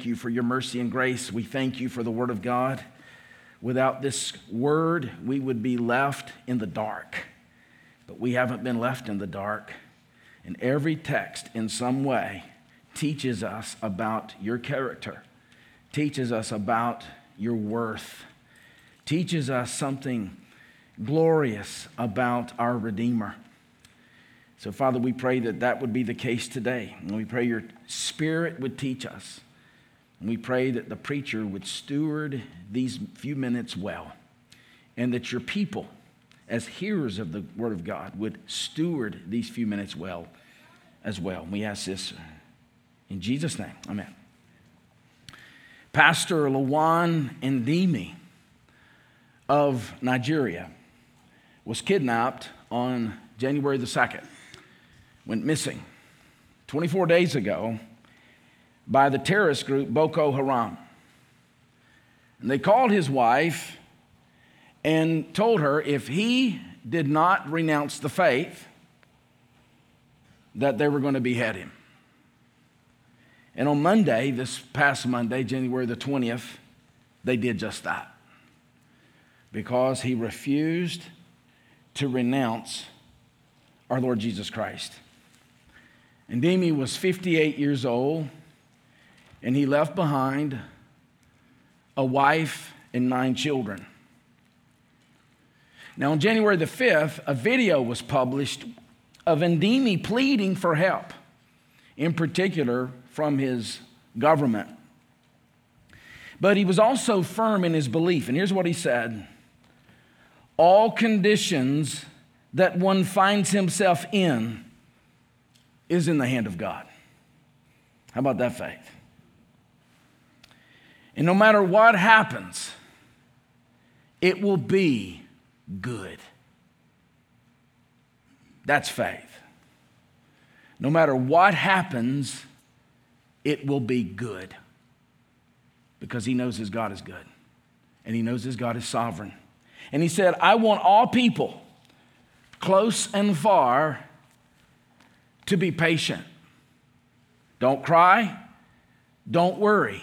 thank you for your mercy and grace. We thank you for the Word of God. Without this Word, we would be left in the dark. But we haven't been left in the dark. And every text, in some way, teaches us about your character, teaches us about your worth, teaches us something glorious about our Redeemer. So, Father, we pray that that would be the case today. And we pray your Spirit would teach us. We pray that the preacher would steward these few minutes well. And that your people, as hearers of the Word of God, would steward these few minutes well as well. We ask this in Jesus' name. Amen. Pastor Lawan Andimi of Nigeria was kidnapped on January the 2nd went missing 24 days ago by the terrorist group Boko Haram. And they called his wife and told her if he did not renounce the faith, that they were going to behead him. And on Monday, this past Monday, January the 20th, they did just that because he refused to renounce our Lord Jesus Christ. And Ndimi was 58 years old, and he left behind a wife and nine children. Now, on January the 5th, a video was published of Andimi pleading for help, in particular from his government. But he was also firm in his belief. And here's what he said All conditions that one finds himself in is in the hand of God. How about that faith? And no matter what happens, it will be good. That's faith. No matter what happens, it will be good because he knows his God is good and he knows his God is sovereign. And he said, I want all people, close and far, to be patient. Don't cry, don't worry,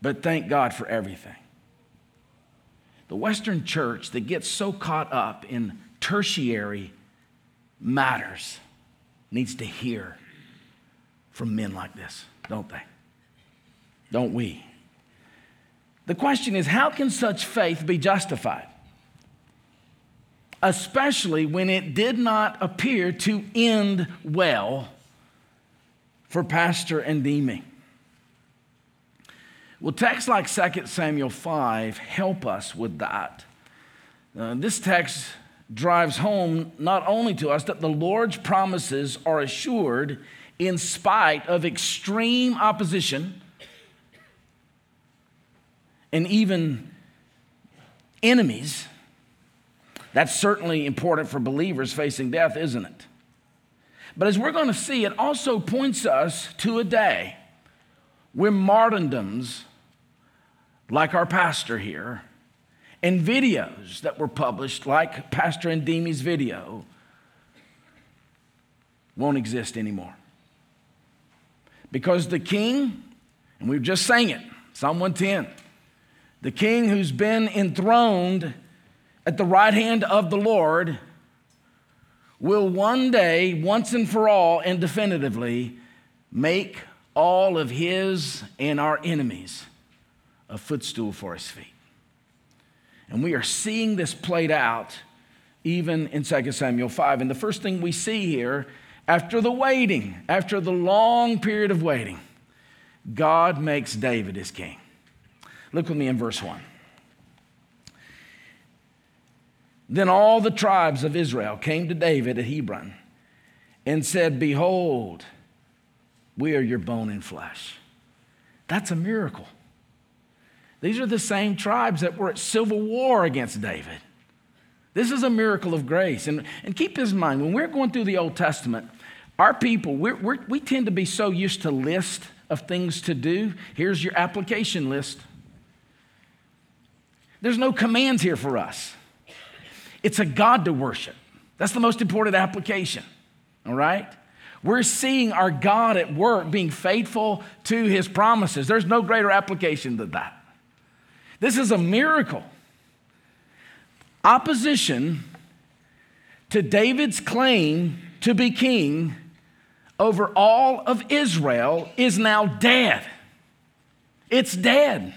but thank God for everything. The Western church that gets so caught up in tertiary matters needs to hear from men like this, don't they? Don't we? The question is how can such faith be justified? especially when it did not appear to end well for Pastor Andimi. Well, texts like 2 Samuel 5 help us with that. Uh, this text drives home not only to us that the Lord's promises are assured in spite of extreme opposition and even enemies that's certainly important for believers facing death, isn't it? But as we're going to see, it also points us to a day where martyrdoms, like our pastor here, and videos that were published, like Pastor Andimi's video, won't exist anymore. Because the king, and we've just sang it, Psalm 110, the king who's been enthroned at the right hand of the Lord will one day, once and for all, and definitively make all of his and our enemies a footstool for his feet. And we are seeing this played out even in 2 Samuel 5. And the first thing we see here, after the waiting, after the long period of waiting, God makes David his king. Look with me in verse 1. Then all the tribes of Israel came to David at Hebron and said, Behold, we are your bone and flesh. That's a miracle. These are the same tribes that were at civil war against David. This is a miracle of grace. And, and keep this in mind when we're going through the Old Testament, our people, we're, we're, we tend to be so used to list of things to do. Here's your application list. There's no commands here for us. It's a God to worship. That's the most important application, all right? We're seeing our God at work being faithful to his promises. There's no greater application than that. This is a miracle. Opposition to David's claim to be king over all of Israel is now dead. It's dead.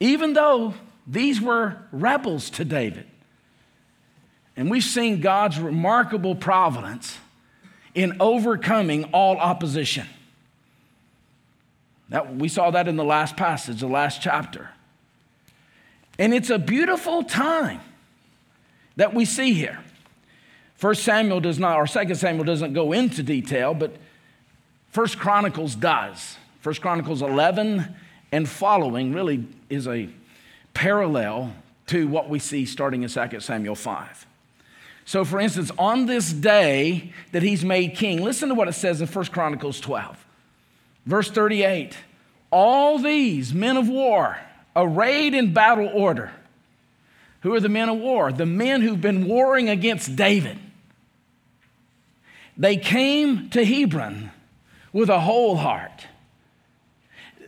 Even though these were rebels to David. And we've seen God's remarkable providence in overcoming all opposition. That, we saw that in the last passage, the last chapter. And it's a beautiful time that we see here. First Samuel does not, or Second Samuel doesn't go into detail, but First Chronicles does. First Chronicles 11 and following really is a parallel to what we see starting in 2 Samuel 5. So, for instance, on this day that he's made king, listen to what it says in 1 Chronicles 12, verse 38. All these men of war, arrayed in battle order. Who are the men of war? The men who've been warring against David. They came to Hebron with a whole heart.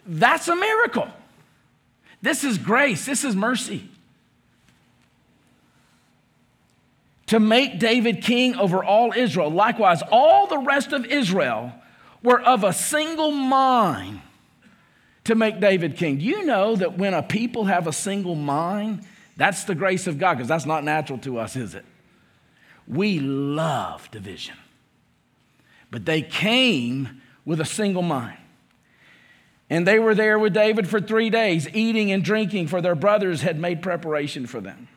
That's a miracle. This is grace, this is mercy. To make David king over all Israel. Likewise, all the rest of Israel were of a single mind to make David king. You know that when a people have a single mind, that's the grace of God, because that's not natural to us, is it? We love division. But they came with a single mind. And they were there with David for three days, eating and drinking, for their brothers had made preparation for them.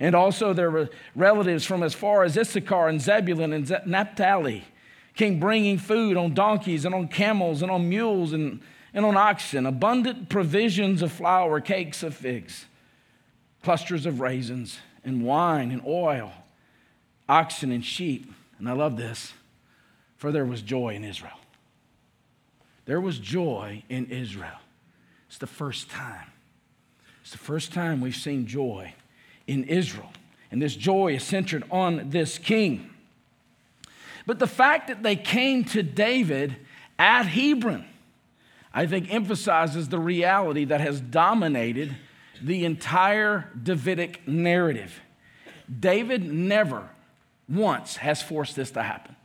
And also there were relatives from as far as Issachar and Zebulun and Naphtali came bringing food on donkeys and on camels and on mules and, and on oxen, abundant provisions of flour, cakes of figs, clusters of raisins, and wine and oil, oxen and sheep. And I love this, for there was joy in Israel. There was joy in Israel. It's the first time. It's the first time we've seen joy in Israel. And this joy is centered on this king. But the fact that they came to David at Hebron, I think emphasizes the reality that has dominated the entire Davidic narrative. David never once has forced this to happen.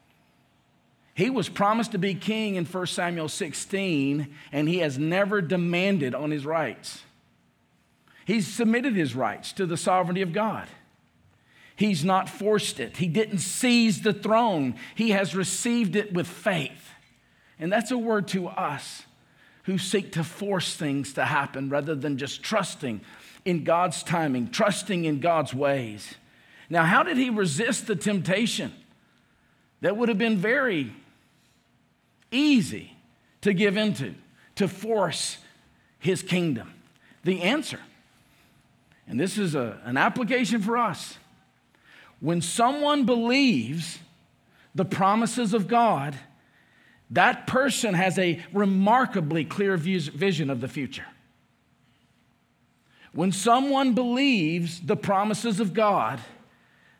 He was promised to be king in 1 Samuel 16, and he has never demanded on his rights. He's submitted his rights to the sovereignty of God. He's not forced it. He didn't seize the throne. He has received it with faith. And that's a word to us who seek to force things to happen rather than just trusting in God's timing, trusting in God's ways. Now, how did he resist the temptation that would have been very easy to give into, to force his kingdom? The answer and this is a, an application for us. When someone believes the promises of God, that person has a remarkably clear vision of the future. When someone believes the promises of God,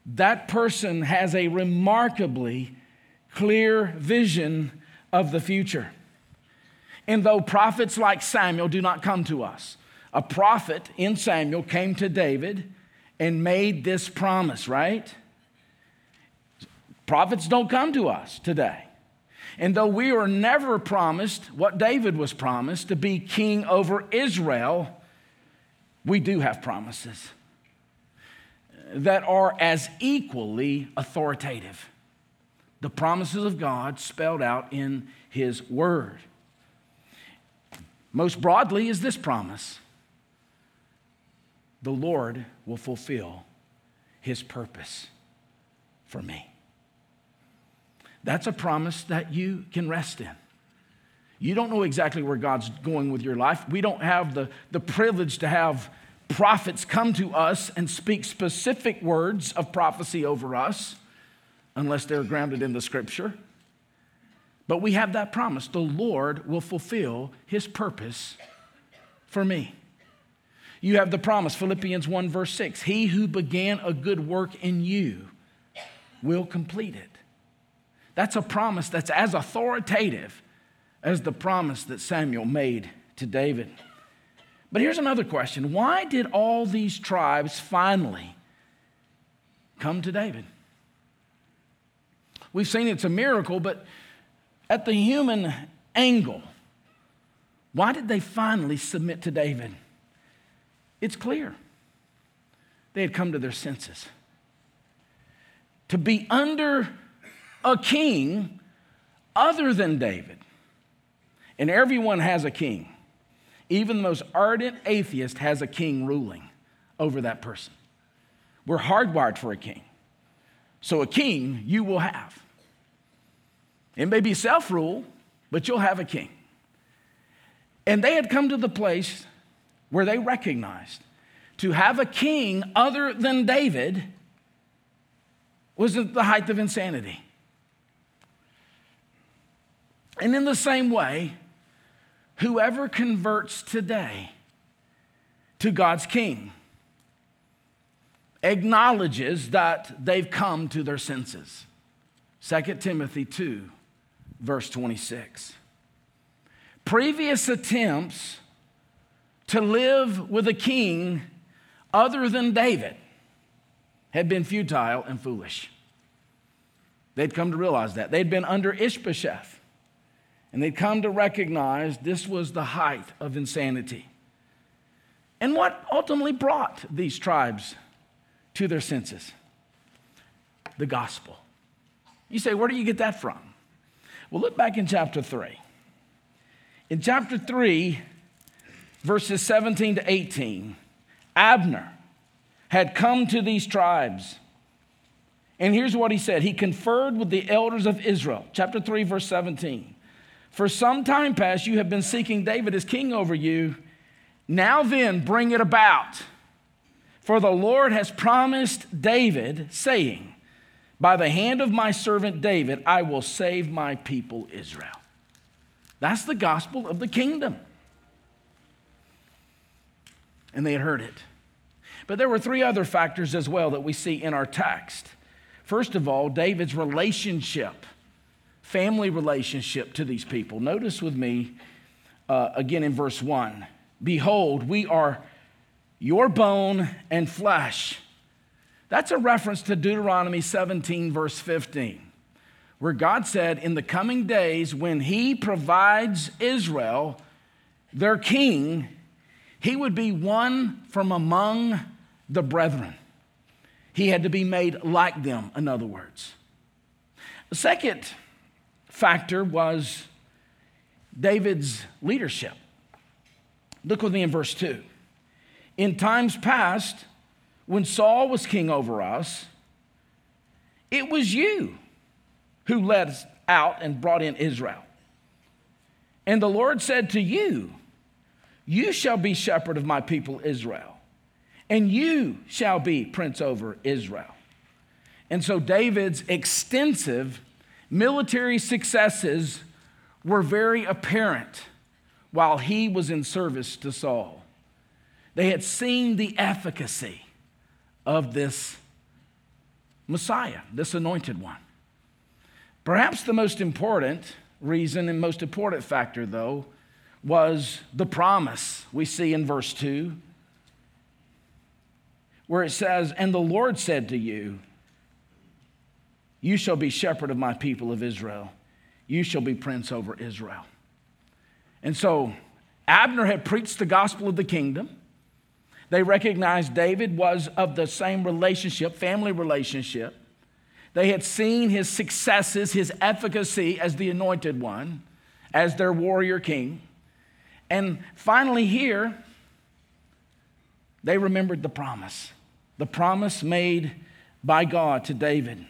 that person has a remarkably clear vision of the future. And though prophets like Samuel do not come to us, a prophet in Samuel came to David and made this promise, right? Prophets don't come to us today. And though we are never promised what David was promised to be king over Israel, we do have promises that are as equally authoritative. The promises of God spelled out in His Word. Most broadly is this promise the Lord will fulfill his purpose for me. That's a promise that you can rest in. You don't know exactly where God's going with your life. We don't have the, the privilege to have prophets come to us and speak specific words of prophecy over us unless they're grounded in the scripture. But we have that promise the Lord will fulfill his purpose for me you have the promise Philippians 1, verse 6 He who began a good work in you will complete it. That's a promise that's as authoritative as the promise that Samuel made to David. But here's another question why did all these tribes finally come to David? We've seen it's a miracle, but at the human angle, why did they finally submit to David? It's clear. They had come to their senses. To be under a king other than David, and everyone has a king. Even the most ardent atheist has a king ruling over that person. We're hardwired for a king. So, a king you will have. It may be self rule, but you'll have a king. And they had come to the place where they recognized to have a king other than David was at the height of insanity. And in the same way, whoever converts today to God's king acknowledges that they've come to their senses. 2 Timothy 2, verse 26. Previous attempts to live with a king other than David had been futile and foolish. They'd come to realize that. They'd been under Ishbosheth, and they'd come to recognize this was the height of insanity. And what ultimately brought these tribes to their senses? The gospel. You say, where do you get that from? Well, look back in chapter 3. In chapter 3, verses 17 to 18, Abner had come to these tribes. And here's what he said He conferred with the elders of Israel. Chapter 3, verse 17. For some time past, you have been seeking David as king over you. Now then, bring it about. For the Lord has promised David, saying, By the hand of my servant David, I will save my people Israel. That's the gospel of the kingdom. And they had heard it. But there were three other factors as well that we see in our text. First of all, David's relationship, family relationship to these people. Notice with me uh, again in verse 1 Behold, we are your bone and flesh. That's a reference to Deuteronomy 17, verse 15, where God said, In the coming days, when He provides Israel their king, He would be one from among the brethren. He had to be made like them, in other words. The second factor was David's leadership. Look with me in verse 2. In times past, when Saul was king over us, it was you who led us out and brought in Israel. And the Lord said to you, You shall be shepherd of my people Israel and you shall be prince over Israel. And so David's extensive military successes were very apparent while he was in service to Saul. They had seen the efficacy of this Messiah, this anointed one. Perhaps the most important reason and most important factor, though, was the promise we see in verse 2 where it says, And the Lord said to you, You shall be shepherd of my people of Israel, you shall be prince over Israel. And so Abner had preached the gospel of the kingdom. They recognized David was of the same relationship, family relationship. They had seen his successes, his efficacy as the anointed one, as their warrior king. And finally, here, they remembered the promise, the promise made by God to David.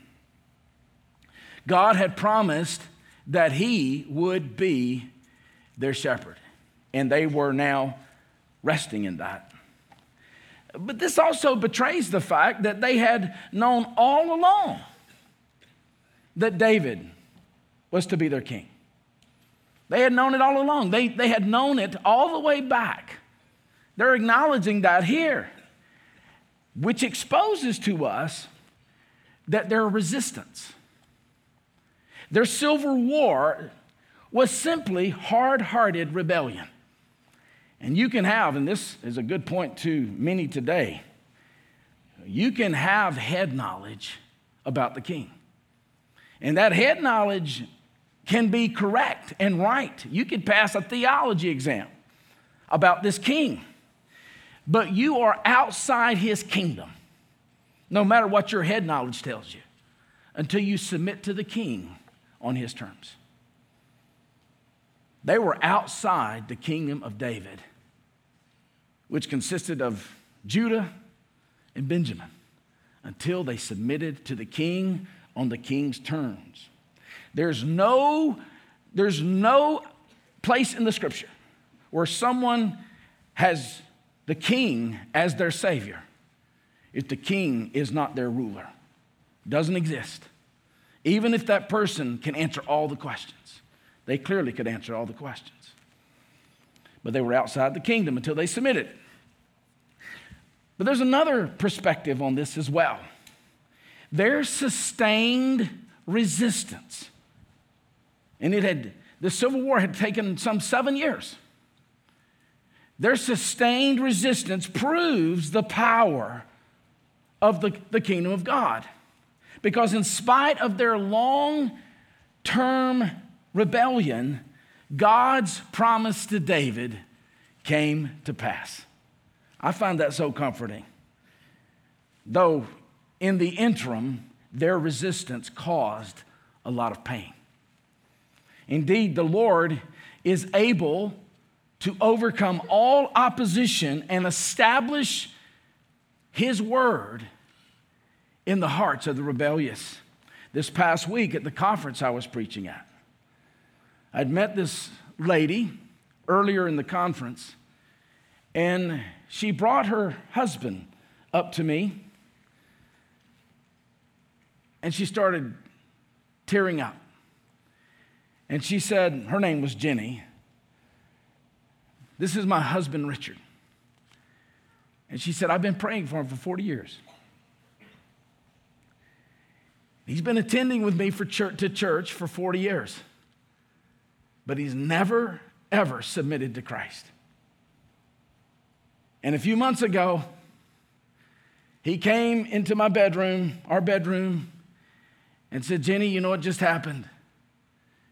God had promised that he would be their shepherd, and they were now resting in that. But this also betrays the fact that they had known all along that David was to be their king. They had known it all along. They, they had known it all the way back they're acknowledging that here, which exposes to us that their resistance. Their civil war was simply hard hearted rebellion. And you can have, and this is a good point to many today, you can have head knowledge about the king. And that head knowledge can be correct and right. You could pass a theology exam about this king, but you are outside his kingdom, no matter what your head knowledge tells you, until you submit to the king on his terms. They were outside the kingdom of David, which consisted of Judah and Benjamin, until they submitted to the king on the king's terms. There's no, there's no place in the scripture where someone has the king as their savior if the king is not their ruler. Doesn't exist. Even if that person can answer all the questions, they clearly could answer all the questions. But they were outside the kingdom until they submitted. But there's another perspective on this as well. Their sustained resistance, and it had, the Civil War had taken some seven years. Their sustained resistance proves the power of the, the kingdom of God. Because, in spite of their long term rebellion, God's promise to David came to pass. I find that so comforting. Though, in the interim, their resistance caused a lot of pain. Indeed, the Lord is able to overcome all opposition and establish his word in the hearts of the rebellious. This past week at the conference I was preaching at, I'd met this lady earlier in the conference, and she brought her husband up to me, and she started tearing up. And she said, her name was Jenny. This is my husband, Richard. And she said, I've been praying for him for 40 years. He's been attending with me for church, to church for 40 years, but he's never, ever submitted to Christ. And a few months ago, he came into my bedroom, our bedroom, and said, Jenny, you know what just happened?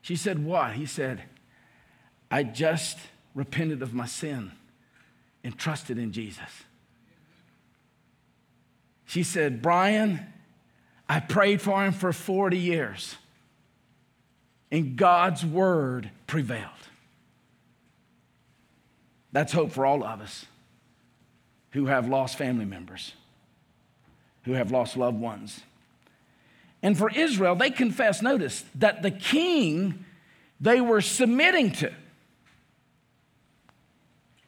She said, What? He said, I just repented of my sin and trusted in Jesus. She said, Brian, I prayed for him for 40 years, and God's word prevailed. That's hope for all of us who have lost family members, who have lost loved ones. And for Israel, they confess, notice, that the king they were submitting to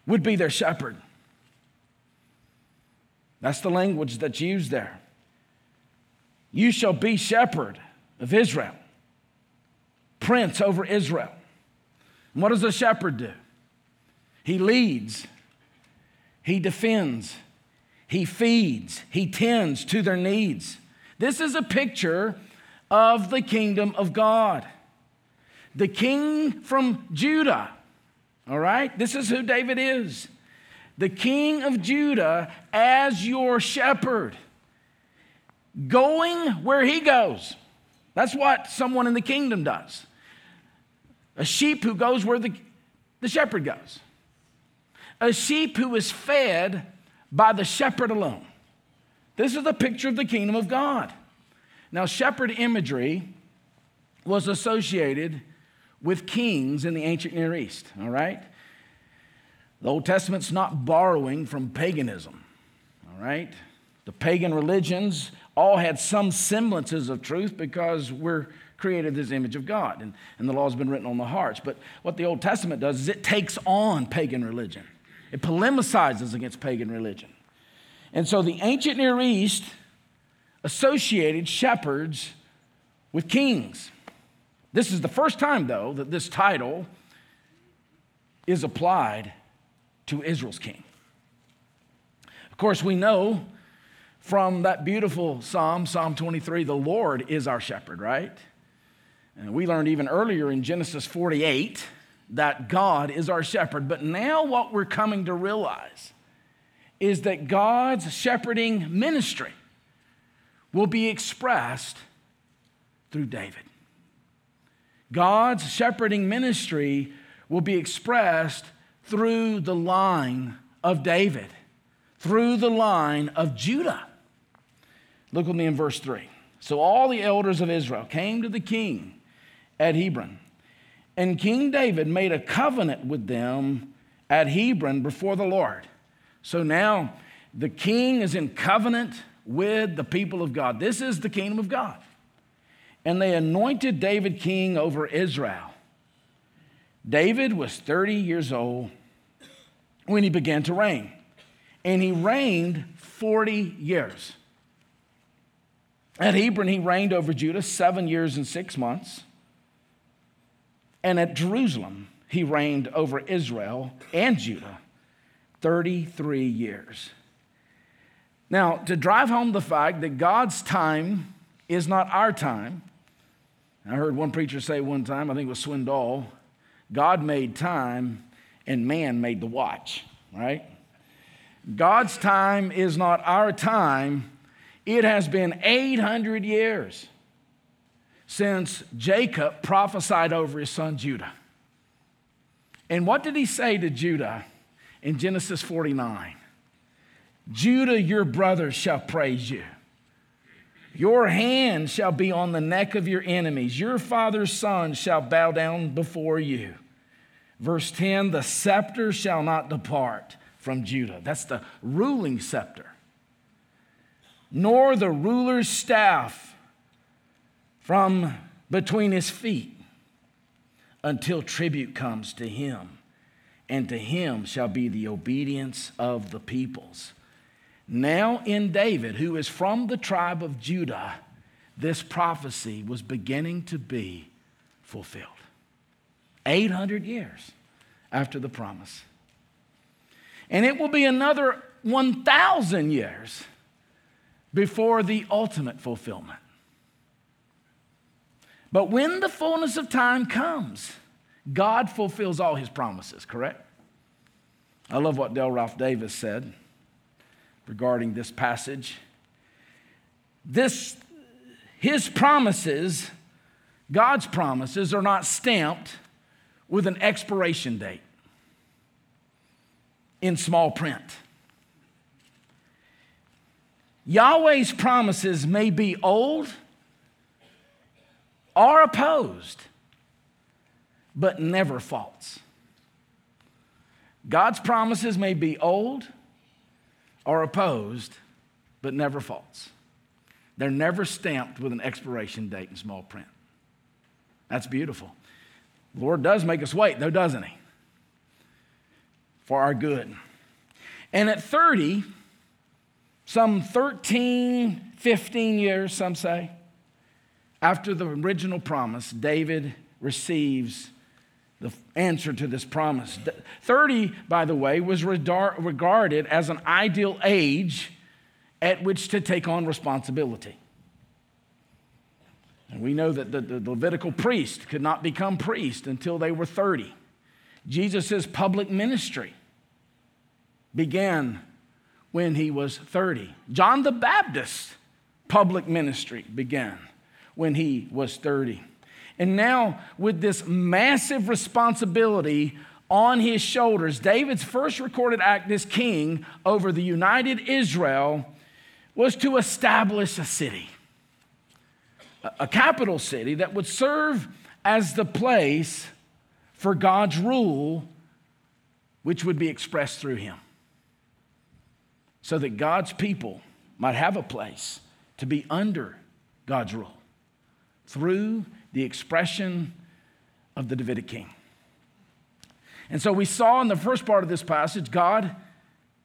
would be their shepherd. That's the language that's used there. You shall be shepherd of Israel, prince over Israel. And what does a shepherd do? He leads, he defends, he feeds, he tends to their needs. This is a picture of the kingdom of God. The king from Judah all right? This is who David is the king of Judah as your shepherd, going where he goes. That's what someone in the kingdom does. A sheep who goes where the, the shepherd goes. A sheep who is fed by the shepherd alone. This is a picture of the kingdom of God. Now, shepherd imagery was associated with kings in the ancient Near East, all right? The Old Testament's not borrowing from paganism, all right? The pagan religions all had some semblances of truth because we're created this image of God and, and the law has been written on the hearts. But what the Old Testament does is it takes on pagan religion, it polemicizes against pagan religion. And so the ancient Near East associated shepherds with kings. This is the first time, though, that this title is applied to Israel's king. Of course, we know from that beautiful psalm, Psalm 23, the Lord is our shepherd, right? And we learned even earlier in Genesis 48 that God is our shepherd. But now, what we're coming to realize is that God's shepherding ministry will be expressed through David. God's shepherding ministry will be expressed through the line of David, through the line of Judah. Look with me in verse 3. So all the elders of Israel came to the king at Hebron, and King David made a covenant with them at Hebron before the Lord. So now the king is in covenant with the people of God. This is the kingdom of God. And they anointed David king over Israel. David was 30 years old when he began to reign, and he reigned 40 years. At Hebron, he reigned over Judah seven years and six months. And at Jerusalem, he reigned over Israel and Judah 33 years. Now, to drive home the fact that God's time is not our time, I heard one preacher say one time, I think it was Swindoll, God made time and man made the watch, right? God's time is not our time. It has been 800 years since Jacob prophesied over his son Judah. And what did he say to Judah in Genesis 49? Judah, your brother, shall praise you. Your hand shall be on the neck of your enemies. Your father's son shall bow down before you. Verse 10 the scepter shall not depart from Judah. That's the ruling scepter. Nor the ruler's staff from between his feet until tribute comes to him, and to him shall be the obedience of the peoples. Now, in David, who is from the tribe of Judah, this prophecy was beginning to be fulfilled. 800 years after the promise. And it will be another 1,000 years before the ultimate fulfillment. But when the fullness of time comes, God fulfills all his promises, correct? I love what Dale Ralph Davis said regarding this passage. This, his promises, God's promises, are not stamped with an expiration date in small print. Yahweh's promises may be old or opposed, but never false. God's promises may be old or opposed, but never false. They're never stamped with an expiration date in small print. That's beautiful. The Lord does make us wait, though, doesn't He? For our good. And at 30, some 13, 15 years, some say, after the original promise, David receives the answer to this promise. 30, by the way, was regarded as an ideal age at which to take on responsibility. And we know that the, the Levitical priest could not become priest until they were 30. Jesus' public ministry began when he was 30. John the Baptist's public ministry began when he was 30. And now, with this massive responsibility on his shoulders, David's first recorded act as king over the united Israel was to establish a city, a capital city that would serve as the place for God's rule, which would be expressed through him. So that God's people might have a place to be under God's rule through the expression of the Davidic king. And so we saw in the first part of this passage, God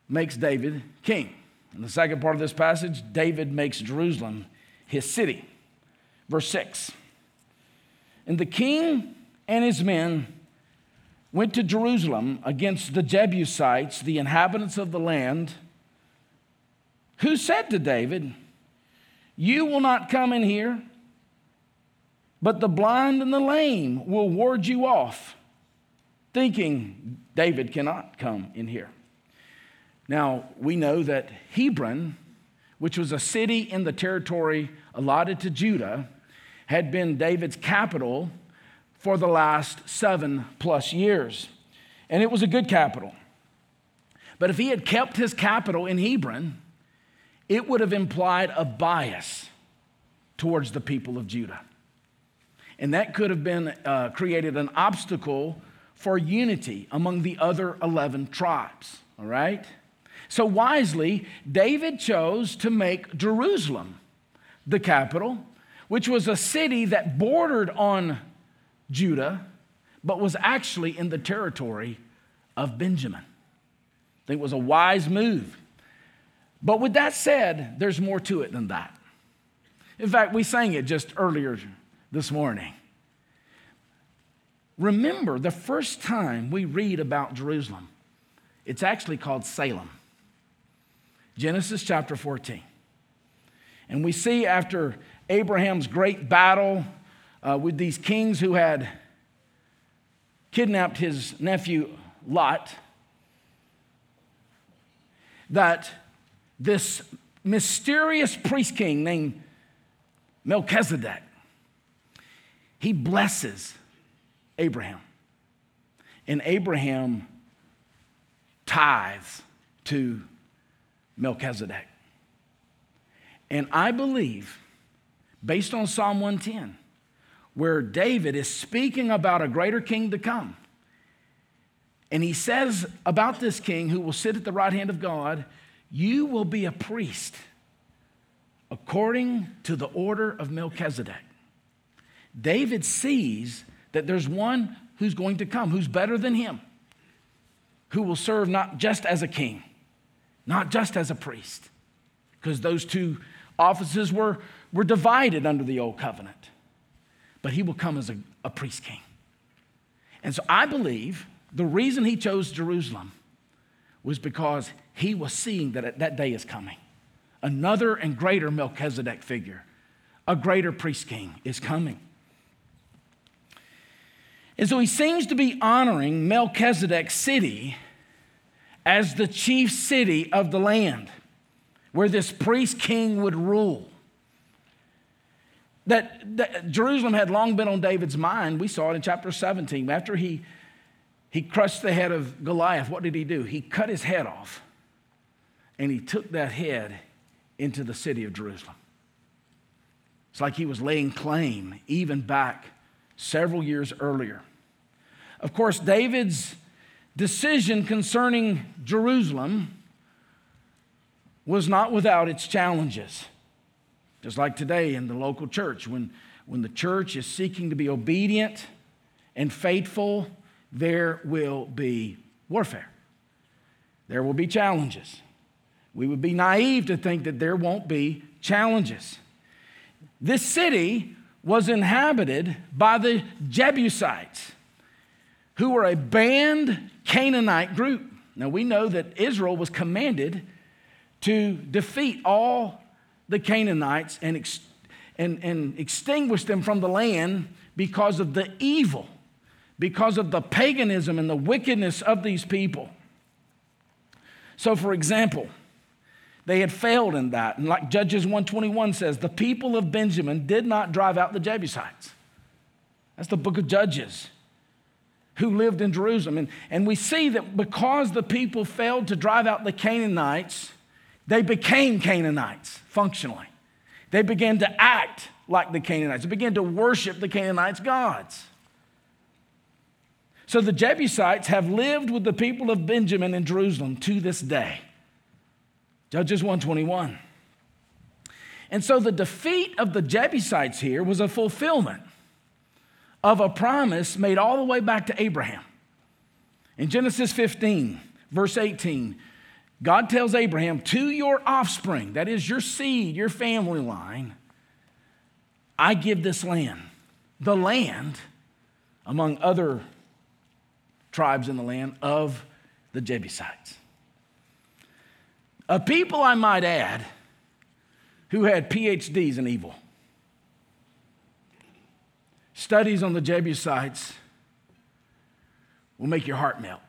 makes David king. In the second part of this passage, David makes Jerusalem his city. Verse 6 And the king and his men went to Jerusalem against the Jebusites, the inhabitants of the land, who said to David, You will not come in here but the blind and the lame will ward you off, thinking David cannot come in here. Now, we know that Hebron, which was a city in the territory allotted to Judah, had been David's capital for the last seven plus years. And it was a good capital. But if he had kept his capital in Hebron, it would have implied a bias towards the people of Judah. And that could have been uh, created an obstacle for unity among the other 11 tribes, all right? So wisely, David chose to make Jerusalem the capital, which was a city that bordered on Judah, but was actually in the territory of Benjamin. I think it was a wise move. But with that said, there's more to it than that. In fact, we sang it just earlier this morning. Remember, the first time we read about Jerusalem, it's actually called Salem. Genesis chapter 14. And we see after Abraham's great battle uh, with these kings who had kidnapped his nephew Lot, that this mysterious priest king named Melchizedek, he blesses Abraham. And Abraham tithes to Melchizedek. And I believe, based on Psalm 110, where David is speaking about a greater king to come, and he says about this king who will sit at the right hand of God, You will be a priest according to the order of Melchizedek. David sees that there's one who's going to come, who's better than him, who will serve not just as a king, not just as a priest, because those two offices were, were divided under the old covenant, but he will come as a, a priest king. And so I believe the reason he chose Jerusalem was because he was seeing that that day is coming. Another and greater Melchizedek figure, a greater priest king is coming. And so he seems to be honoring Melchizedek's city as the chief city of the land where this priest king would rule. That, that, Jerusalem had long been on David's mind. We saw it in chapter 17. After he, he crushed the head of Goliath, what did he do? He cut his head off and he took that head into the city of Jerusalem. It's like he was laying claim even back several years earlier. Of course, David's decision concerning Jerusalem was not without its challenges. Just like today in the local church, when, when the church is seeking to be obedient and faithful, there will be warfare. There will be challenges. We would be naive to think that there won't be challenges. This city was inhabited by the Jebusites who were a banned Canaanite group. Now we know that Israel was commanded to defeat all the Canaanites and, ex- and, and extinguish them from the land because of the evil, because of the paganism and the wickedness of these people. So, for example, they had failed in that. And like Judges 121 says, the people of Benjamin did not drive out the Jebusites. That's the book of Judges who lived in Jerusalem. And, and we see that because the people failed to drive out the Canaanites, they became Canaanites functionally. They began to act like the Canaanites, they began to worship the Canaanites' gods. So the Jebusites have lived with the people of Benjamin in Jerusalem to this day. Judges 121. And so the defeat of the Jebusites here was a fulfillment of a promise made all the way back to Abraham. In Genesis 15, verse 18, God tells Abraham, To your offspring, that is your seed, your family line, I give this land. The land, among other tribes in the land, of the Jebusites. A people, I might add, who had PhDs in evil studies on the Jebusites will make your heart melt.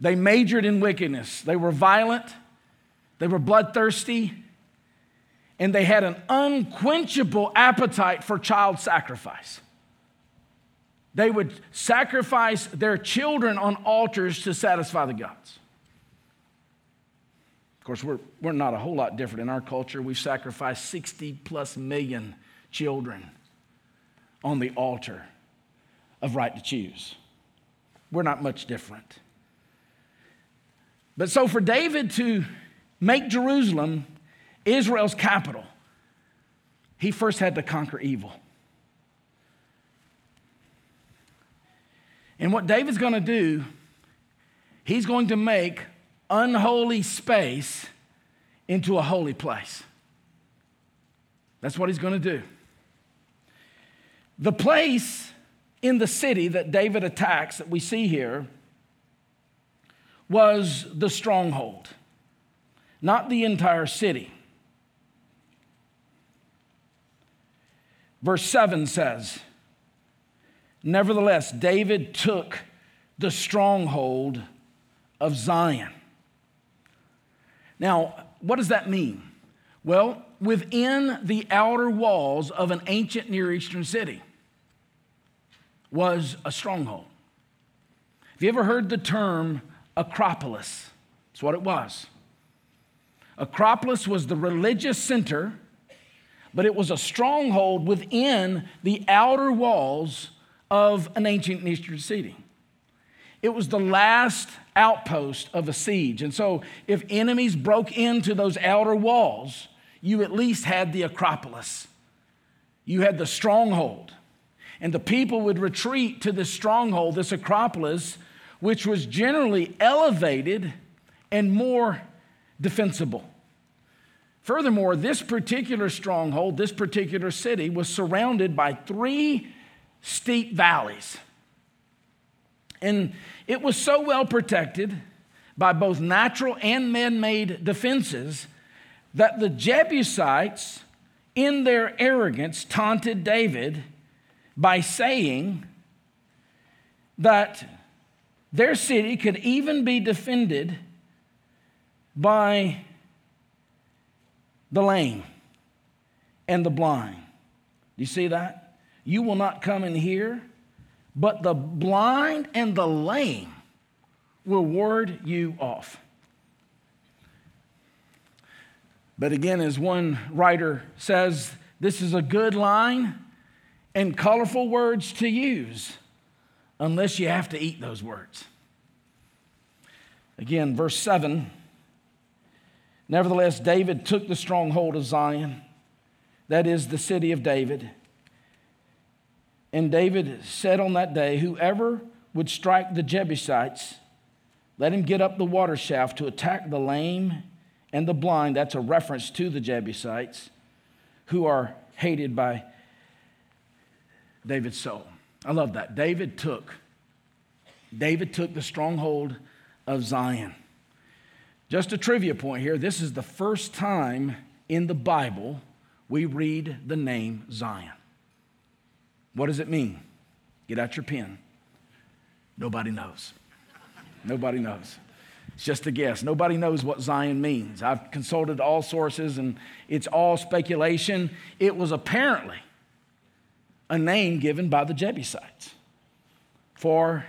They majored in wickedness. They were violent, they were bloodthirsty, and they had an unquenchable appetite for child sacrifice. They would sacrifice their children on altars to satisfy the gods. Of course, we're, we're not a whole lot different in our culture. We've sacrificed 60 plus million children on the altar of right to choose. We're not much different. But so for David to make Jerusalem Israel's capital, he first had to conquer evil. And what David's going to do, he's going to make unholy space into a holy place. That's what he's going to do. The place in the city that David attacks, that we see here, was the stronghold, not the entire city. Verse 7 says, Nevertheless, David took the stronghold of Zion. Now, what does that mean? Well, within the outer walls of an ancient Near Eastern city was a stronghold. Have you ever heard the term Acropolis? That's what it was. Acropolis was the religious center, but it was a stronghold within the outer walls of an ancient Eastern city. It was the last outpost of a siege. And so, if enemies broke into those outer walls, you at least had the Acropolis. You had the stronghold. And the people would retreat to this stronghold, this Acropolis, which was generally elevated and more defensible. Furthermore, this particular stronghold, this particular city, was surrounded by three steep valleys. And it was so well protected by both natural and man made defenses that the Jebusites, in their arrogance, taunted David by saying that their city could even be defended by the lame and the blind. Do you see that? You will not come in here, but the blind and the lame will ward you off. But again, as one writer says, this is a good line and colorful words to use unless you have to eat those words. Again, verse 7 Nevertheless, David took the stronghold of Zion, that is the city of David. And David said on that day, Whoever would strike the Jebusites, let him get up the water shaft to attack the lame and the blind. That's a reference to the Jebusites who are hated by David's soul. I love that. David took David took the stronghold of Zion. Just a trivia point here. This is the first time in the Bible we read the name Zion. What does it mean? Get out your pen. Nobody knows. Nobody knows. It's just a guess. Nobody knows what Zion means. I've consulted all sources and it's all speculation. It was apparently a name given by the Jebusites for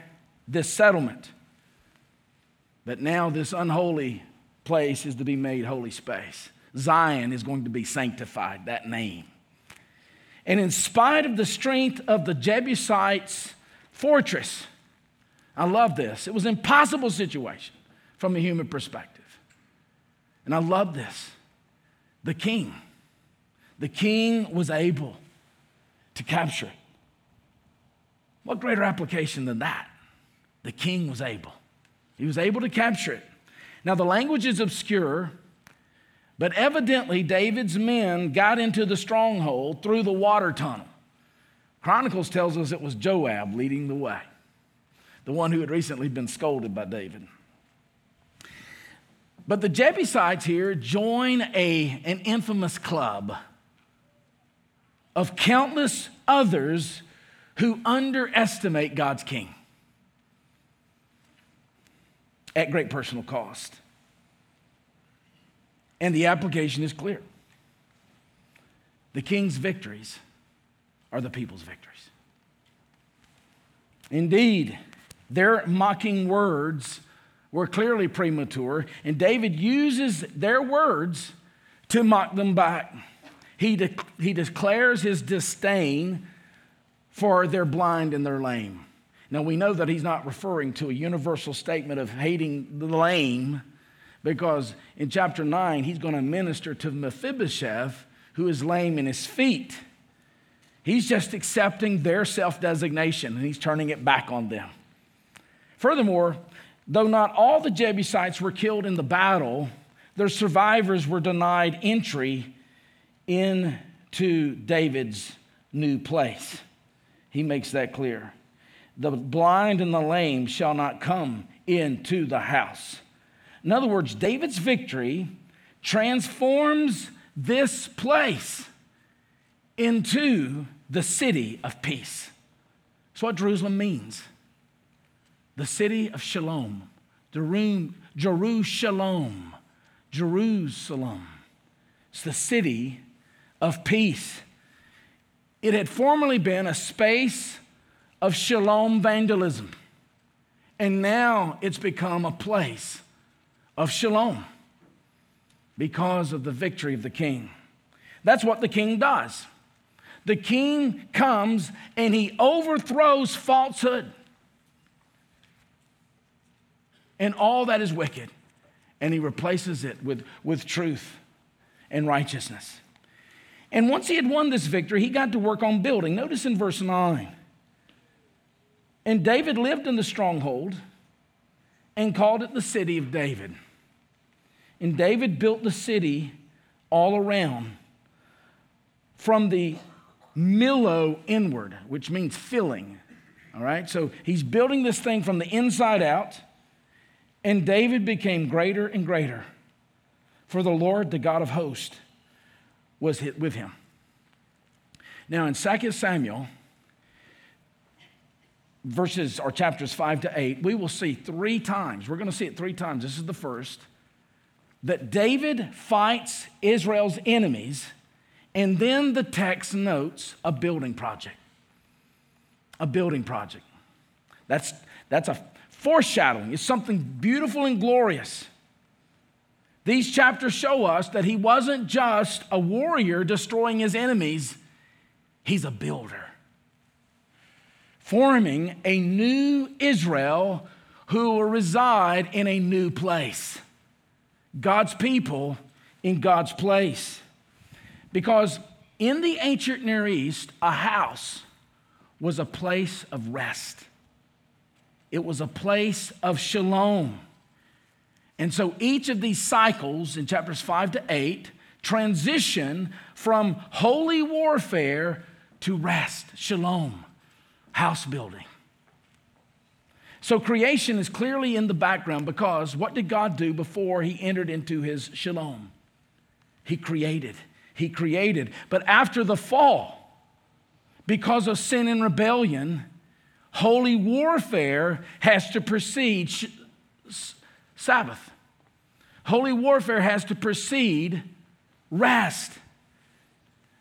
this settlement. But now this unholy place is to be made holy space. Zion is going to be sanctified, that name. And in spite of the strength of the Jebusites' fortress, I love this. It was an impossible situation from a human perspective. And I love this. The king, the king was able to capture it. What greater application than that? The king was able. He was able to capture it. Now, the language is obscure, but evidently David's men got into the stronghold through the water tunnel. Chronicles tells us it was Joab leading the way, the one who had recently been scolded by David. But the Jebusites here join a, an infamous club of countless others who underestimate God's king at great personal cost. And the application is clear the king's victories are the people's victories. Indeed, their mocking words were clearly premature, and David uses their words to mock them back. He, de- he declares his disdain for their blind and their lame. Now, we know that he's not referring to a universal statement of hating the lame, because in chapter 9, he's going to minister to Mephibosheth, who is lame in his feet. He's just accepting their self designation and he's turning it back on them. Furthermore, though not all the Jebusites were killed in the battle, their survivors were denied entry into David's new place. He makes that clear. The blind and the lame shall not come into the house. In other words, David's victory transforms this place into the city of peace. That's what Jerusalem means the city of shalom, Jerusalem, Jerusalem. It's the city of peace. It had formerly been a space of shalom vandalism, and now it's become a place of shalom because of the victory of the king. That's what the king does. The king comes and he overthrows falsehood and all that is wicked, and he replaces it with, with truth and righteousness. And once he had won this victory, he got to work on building. Notice in verse 9. And David lived in the stronghold and called it the city of David. And David built the city all around from the millo inward, which means filling. All right, so he's building this thing from the inside out, and David became greater and greater, for the Lord, the God of hosts, was hit with him. Now, in 2 Samuel, verses or chapters 5 to 8, we will see three times, we're going to see it three times. This is the first, that David fights Israel's enemies and then the text notes a building project. A building project. That's, that's a foreshadowing, it's something beautiful and glorious. These chapters show us that he wasn't just a warrior destroying his enemies, he's a builder. Forming a new Israel who will reside in a new place. God's people in God's place. Because in the ancient Near East, a house was a place of rest, it was a place of shalom. And so each of these cycles in chapters 5 to 8 transition from holy warfare to rest, shalom, house building. So creation is clearly in the background because what did God do before he entered into his shalom? He created he created. But after the fall, because of sin and rebellion, holy warfare has to precede sh- Sabbath. Holy warfare has to precede rest.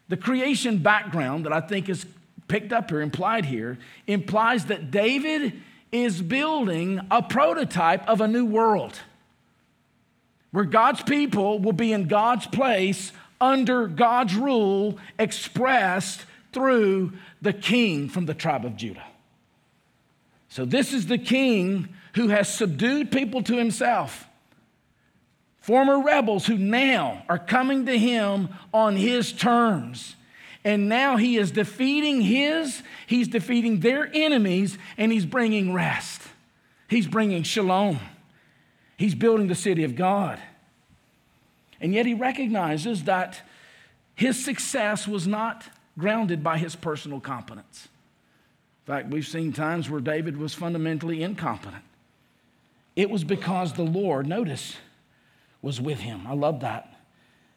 The creation background that I think is picked up here, implied here, implies that David is building a prototype of a new world where God's people will be in God's place under God's rule expressed through the king from the tribe of Judah. So, this is the king who has subdued people to himself. Former rebels who now are coming to him on his terms. And now he is defeating his, he's defeating their enemies, and he's bringing rest. He's bringing shalom. He's building the city of God. And yet he recognizes that his success was not grounded by his personal competence. In fact, we've seen times where David was fundamentally incompetent. It was because the Lord, notice, was with him. I love that.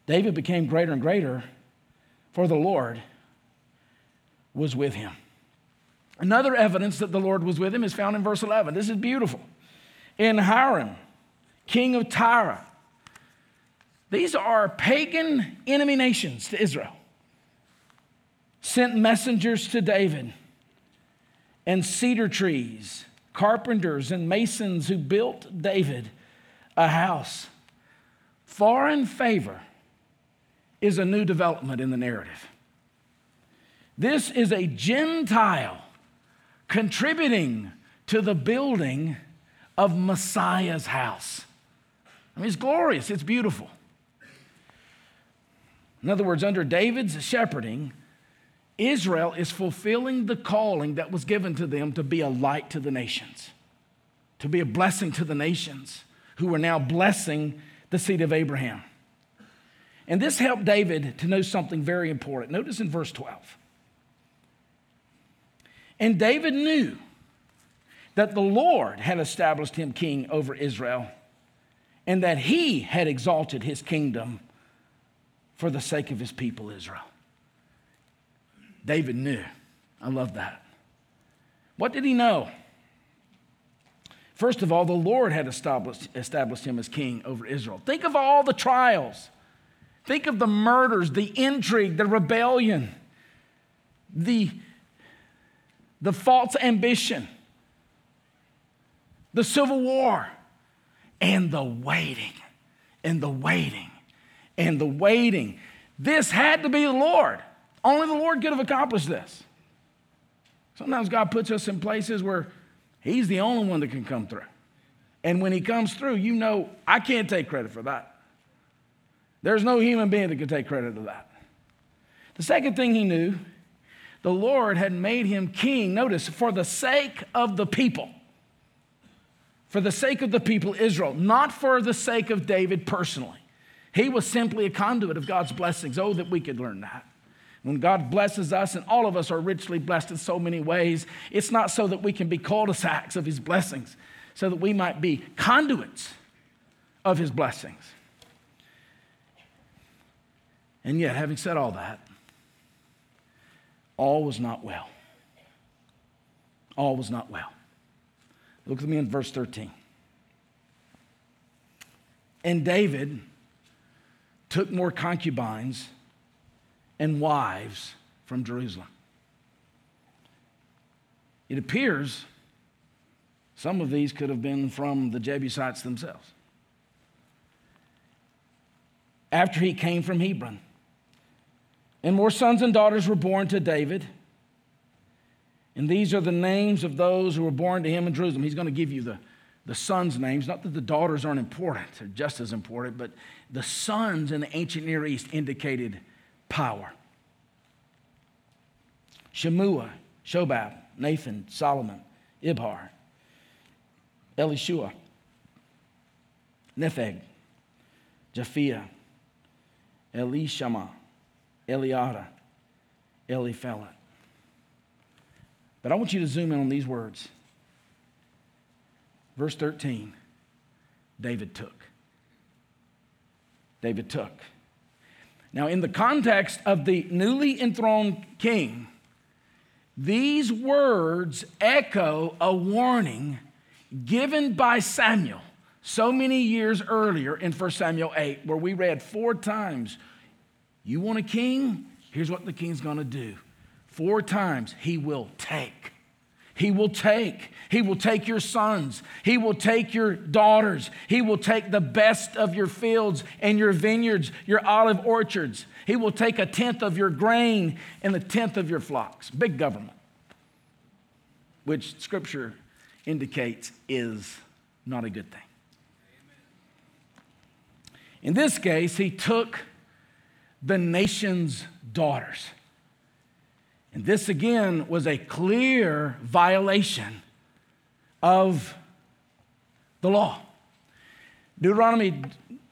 David became greater and greater, for the Lord was with him. Another evidence that the Lord was with him is found in verse 11. This is beautiful. In Hiram, king of Tyre, these are pagan enemy nations to Israel, sent messengers to David, and cedar trees, carpenters, and masons who built David a house. Foreign favor is a new development in the narrative. This is a Gentile contributing to the building of Messiah's house. I mean, it's glorious, it's beautiful. In other words, under David's shepherding, Israel is fulfilling the calling that was given to them to be a light to the nations, to be a blessing to the nations who are now blessing the seed of Abraham. And this helped David to know something very important. Notice in verse 12. And David knew that the Lord had established him king over Israel and that he had exalted his kingdom for the sake of his people Israel. David knew. I love that. What did he know? First of all, the Lord had established, established him as king over Israel. Think of all the trials. Think of the murders, the intrigue, the rebellion, the, the false ambition, the civil war, and the waiting, and the waiting and the waiting. This had to be the Lord. Only the Lord could have accomplished this. Sometimes God puts us in places where He's the only one that can come through. And when He comes through, you know, I can't take credit for that. There's no human being that can take credit for that. The second thing He knew, the Lord had made Him king, notice, for the sake of the people. For the sake of the people, Israel, not for the sake of David personally. He was simply a conduit of God's blessings. Oh, that we could learn that. When God blesses us, and all of us are richly blessed in so many ways, it's not so that we can be cul-de-sacs of His blessings, so that we might be conduits of His blessings. And yet, having said all that, all was not well. All was not well. Look at me in verse 13. And David took more concubines and wives from Jerusalem. It appears some of these could have been from the Jebusites themselves. After he came from Hebron, and more sons and daughters were born to David. And these are the names of those who were born to him in Jerusalem. He's going to give you the the sons' names. Not that the daughters aren't important, they're just as important, but the sons in the ancient Near East indicated power. Shemua, Shobab, Nathan, Solomon, Ibhar, Elishua, Nepheg, Japhia, Elishama, Eliada, Eliphelet. But I want you to zoom in on these words. Verse 13 David took. David took. Now, in the context of the newly enthroned king, these words echo a warning given by Samuel so many years earlier in 1 Samuel 8, where we read four times, You want a king? Here's what the king's gonna do. Four times, he will take. He will take. He will take your sons. He will take your daughters. He will take the best of your fields and your vineyards, your olive orchards. He will take a tenth of your grain and a tenth of your flocks. Big government, which scripture indicates is not a good thing. In this case, he took the nation's daughters. And this again was a clear violation of the law. Deuteronomy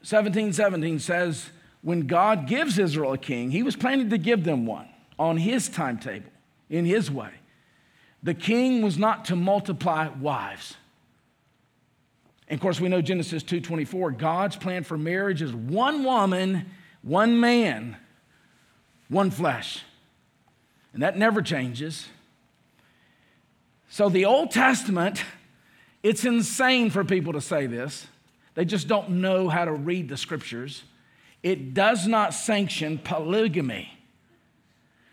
17 17 says, when God gives Israel a king, he was planning to give them one on his timetable, in his way. The king was not to multiply wives. And of course, we know Genesis 2:24, God's plan for marriage is one woman, one man, one flesh. And that never changes. So the Old Testament, it's insane for people to say this. They just don't know how to read the scriptures. It does not sanction polygamy.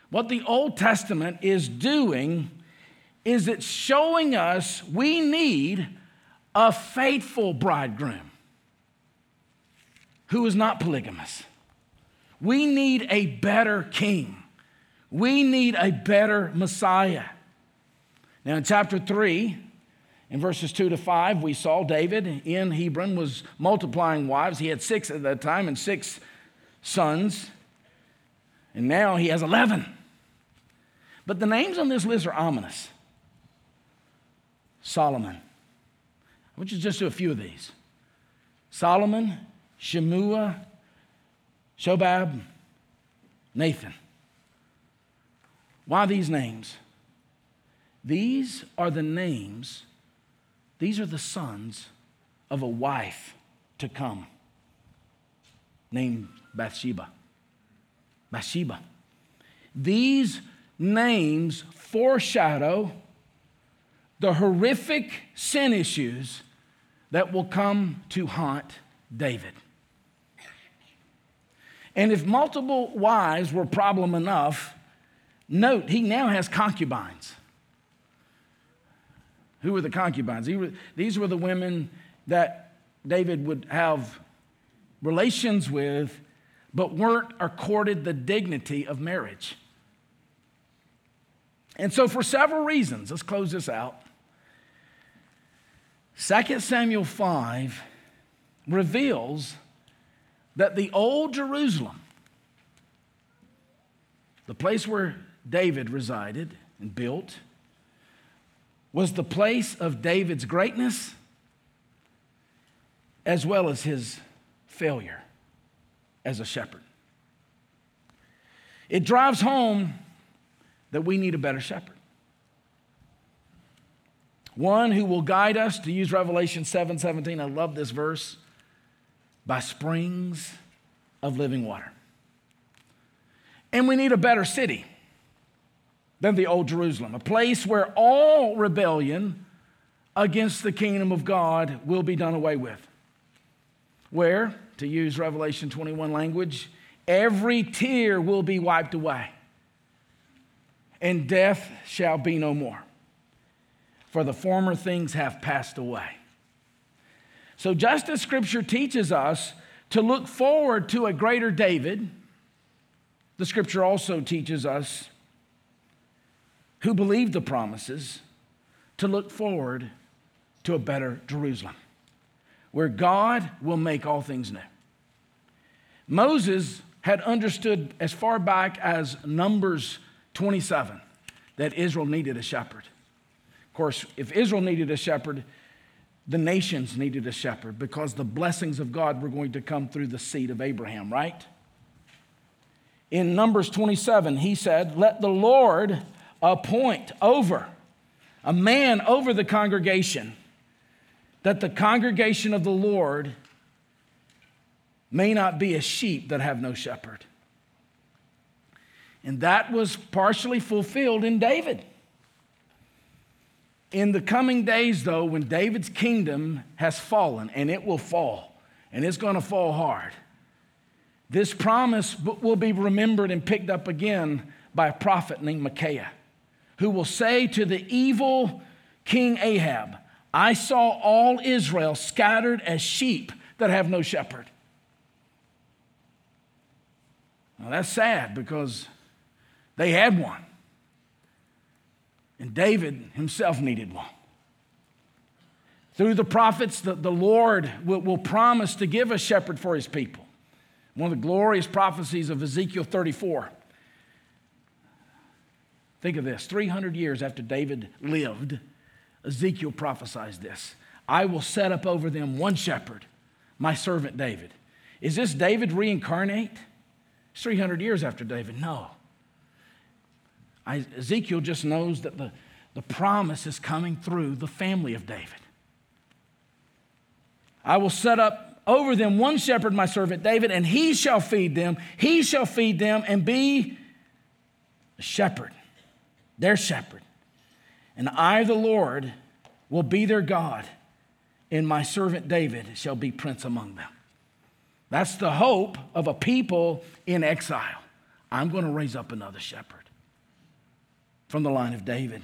What the Old Testament is doing is it's showing us we need a faithful bridegroom who is not polygamous. We need a better king. We need a better Messiah. Now, in chapter 3, in verses 2 to 5, we saw David in Hebron was multiplying wives. He had six at that time and six sons. And now he has 11. But the names on this list are ominous Solomon. I want you to just do a few of these Solomon, Shemua, Shobab, Nathan. Why these names? These are the names, these are the sons of a wife to come named Bathsheba. Bathsheba. These names foreshadow the horrific sin issues that will come to haunt David. And if multiple wives were problem enough, note he now has concubines. Who were the concubines? These were the women that David would have relations with, but weren't accorded the dignity of marriage. And so, for several reasons, let's close this out. 2 Samuel 5 reveals that the old Jerusalem, the place where David resided and built, was the place of David's greatness as well as his failure as a shepherd. It drives home that we need a better shepherd. One who will guide us, to use Revelation 7 17, I love this verse, by springs of living water. And we need a better city than the old Jerusalem, a place where all rebellion against the kingdom of God will be done away with. Where, to use Revelation 21 language, every tear will be wiped away, and death shall be no more. For the former things have passed away. So, just as Scripture teaches us to look forward to a greater David, the Scripture also teaches us who believed the promises to look forward to a better Jerusalem where God will make all things new. Moses had understood as far back as Numbers 27 that Israel needed a shepherd. Of course, if Israel needed a shepherd, the nations needed a shepherd because the blessings of God were going to come through the seed of Abraham, right? In Numbers 27, he said, Let the Lord appoint over a man over the congregation, that the congregation of the Lord may not be a sheep that have no shepherd. And that was partially fulfilled in David. In the coming days, though, when David's kingdom has fallen, and it will fall, and it's going to fall hard, this promise will be remembered and picked up again by a prophet named Micaiah who will say to the evil King Ahab, I saw all Israel scattered as sheep that have no shepherd. Now that's sad because they had one. And David himself needed one. Through the prophets, the, the Lord will, will promise to give a shepherd for his people. One of the glorious prophecies of Ezekiel 34 Think of this 300 years after David lived, Ezekiel prophesies this I will set up over them one shepherd, my servant David. Is this David reincarnate? It's 300 years after David. No. I, Ezekiel just knows that the, the promise is coming through the family of David. I will set up over them one shepherd, my servant David, and he shall feed them. He shall feed them and be a shepherd their shepherd. And I, the Lord, will be their God, and my servant David shall be prince among them. That's the hope of a people in exile. I'm going to raise up another shepherd from the line of David.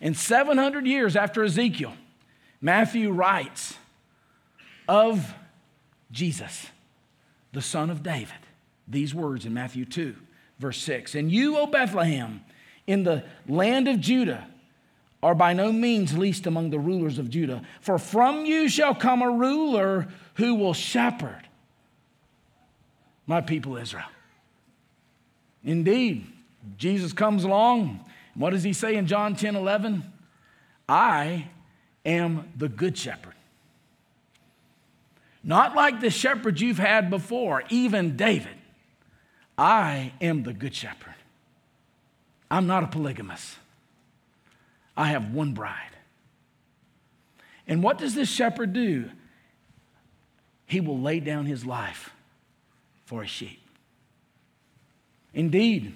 And 700 years after Ezekiel, Matthew writes of Jesus, the son of David, these words in Matthew 2, verse 6. And you, O Bethlehem, in the land of Judah, are by no means least among the rulers of Judah, for from you shall come a ruler who will shepherd my people Israel. Indeed, Jesus comes along. What does he say in John 10 11? I am the good shepherd. Not like the shepherd you've had before, even David. I am the good shepherd. I'm not a polygamist. I have one bride. And what does this shepherd do? He will lay down his life for a sheep. Indeed,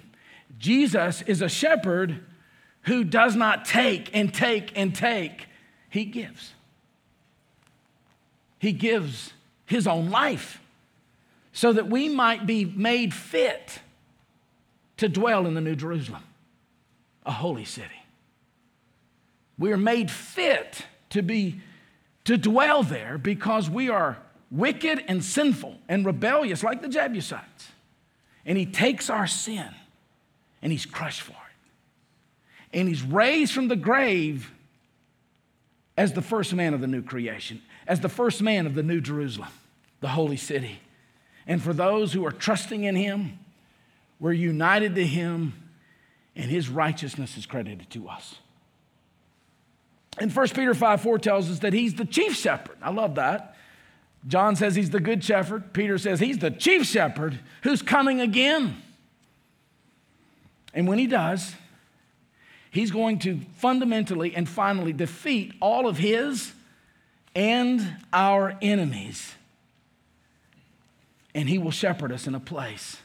Jesus is a shepherd who does not take and take and take, he gives. He gives his own life so that we might be made fit to dwell in the New Jerusalem, a holy city. We are made fit to be to dwell there because we are wicked and sinful and rebellious like the Jebusites. And he takes our sin and he's crushed for it. And he's raised from the grave as the first man of the new creation, as the first man of the new Jerusalem, the holy city. And for those who are trusting in him, we're united to him, and his righteousness is credited to us. And 1 Peter 5 4 tells us that he's the chief shepherd. I love that. John says he's the good shepherd. Peter says he's the chief shepherd who's coming again. And when he does, he's going to fundamentally and finally defeat all of his and our enemies. And he will shepherd us in a place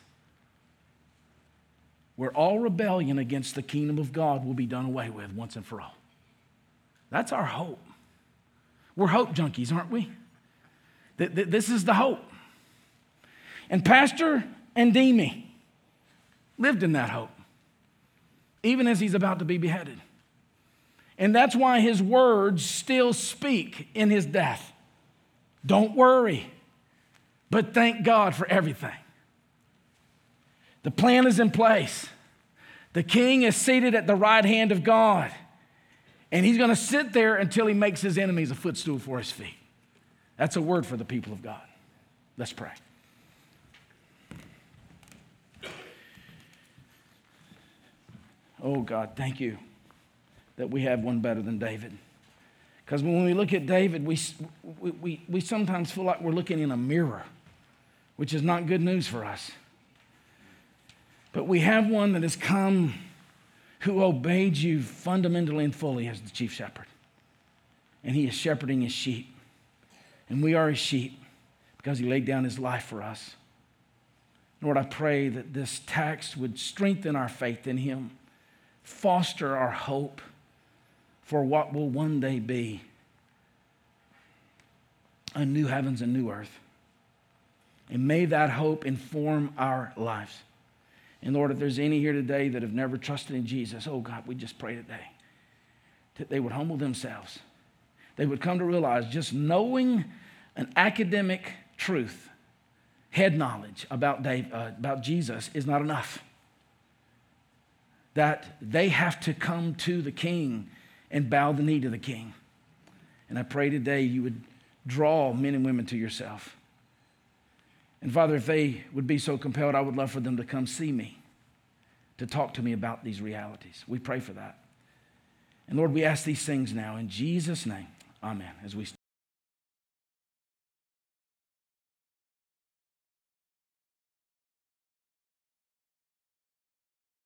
where all rebellion against the kingdom of God will be done away with once and for all. That's our hope. We're hope junkies, aren't we? This is the hope. And Pastor Andimi lived in that hope, even as he's about to be beheaded. And that's why his words still speak in his death. Don't worry, but thank God for everything. The plan is in place. The king is seated at the right hand of God, and he's going to sit there until he makes his enemies a footstool for his feet. That's a word for the people of God. Let's pray. Oh, God, thank you that we have one better than David. Because when we look at David, we, we, we sometimes feel like we're looking in a mirror, which is not good news for us. But we have one that has come who obeyed you fundamentally and fully as the chief shepherd. And he is shepherding his sheep. And we are his sheep because he laid down his life for us. Lord, I pray that this text would strengthen our faith in him, foster our hope for what will one day be a new heavens and new earth. And may that hope inform our lives. And Lord, if there's any here today that have never trusted in Jesus, oh God, we just pray today that they would humble themselves they would come to realize just knowing an academic truth, head knowledge about, Dave, uh, about Jesus is not enough. That they have to come to the king and bow the knee to the king. And I pray today you would draw men and women to yourself. And Father, if they would be so compelled, I would love for them to come see me, to talk to me about these realities. We pray for that. And Lord, we ask these things now in Jesus' name. Amen. As we.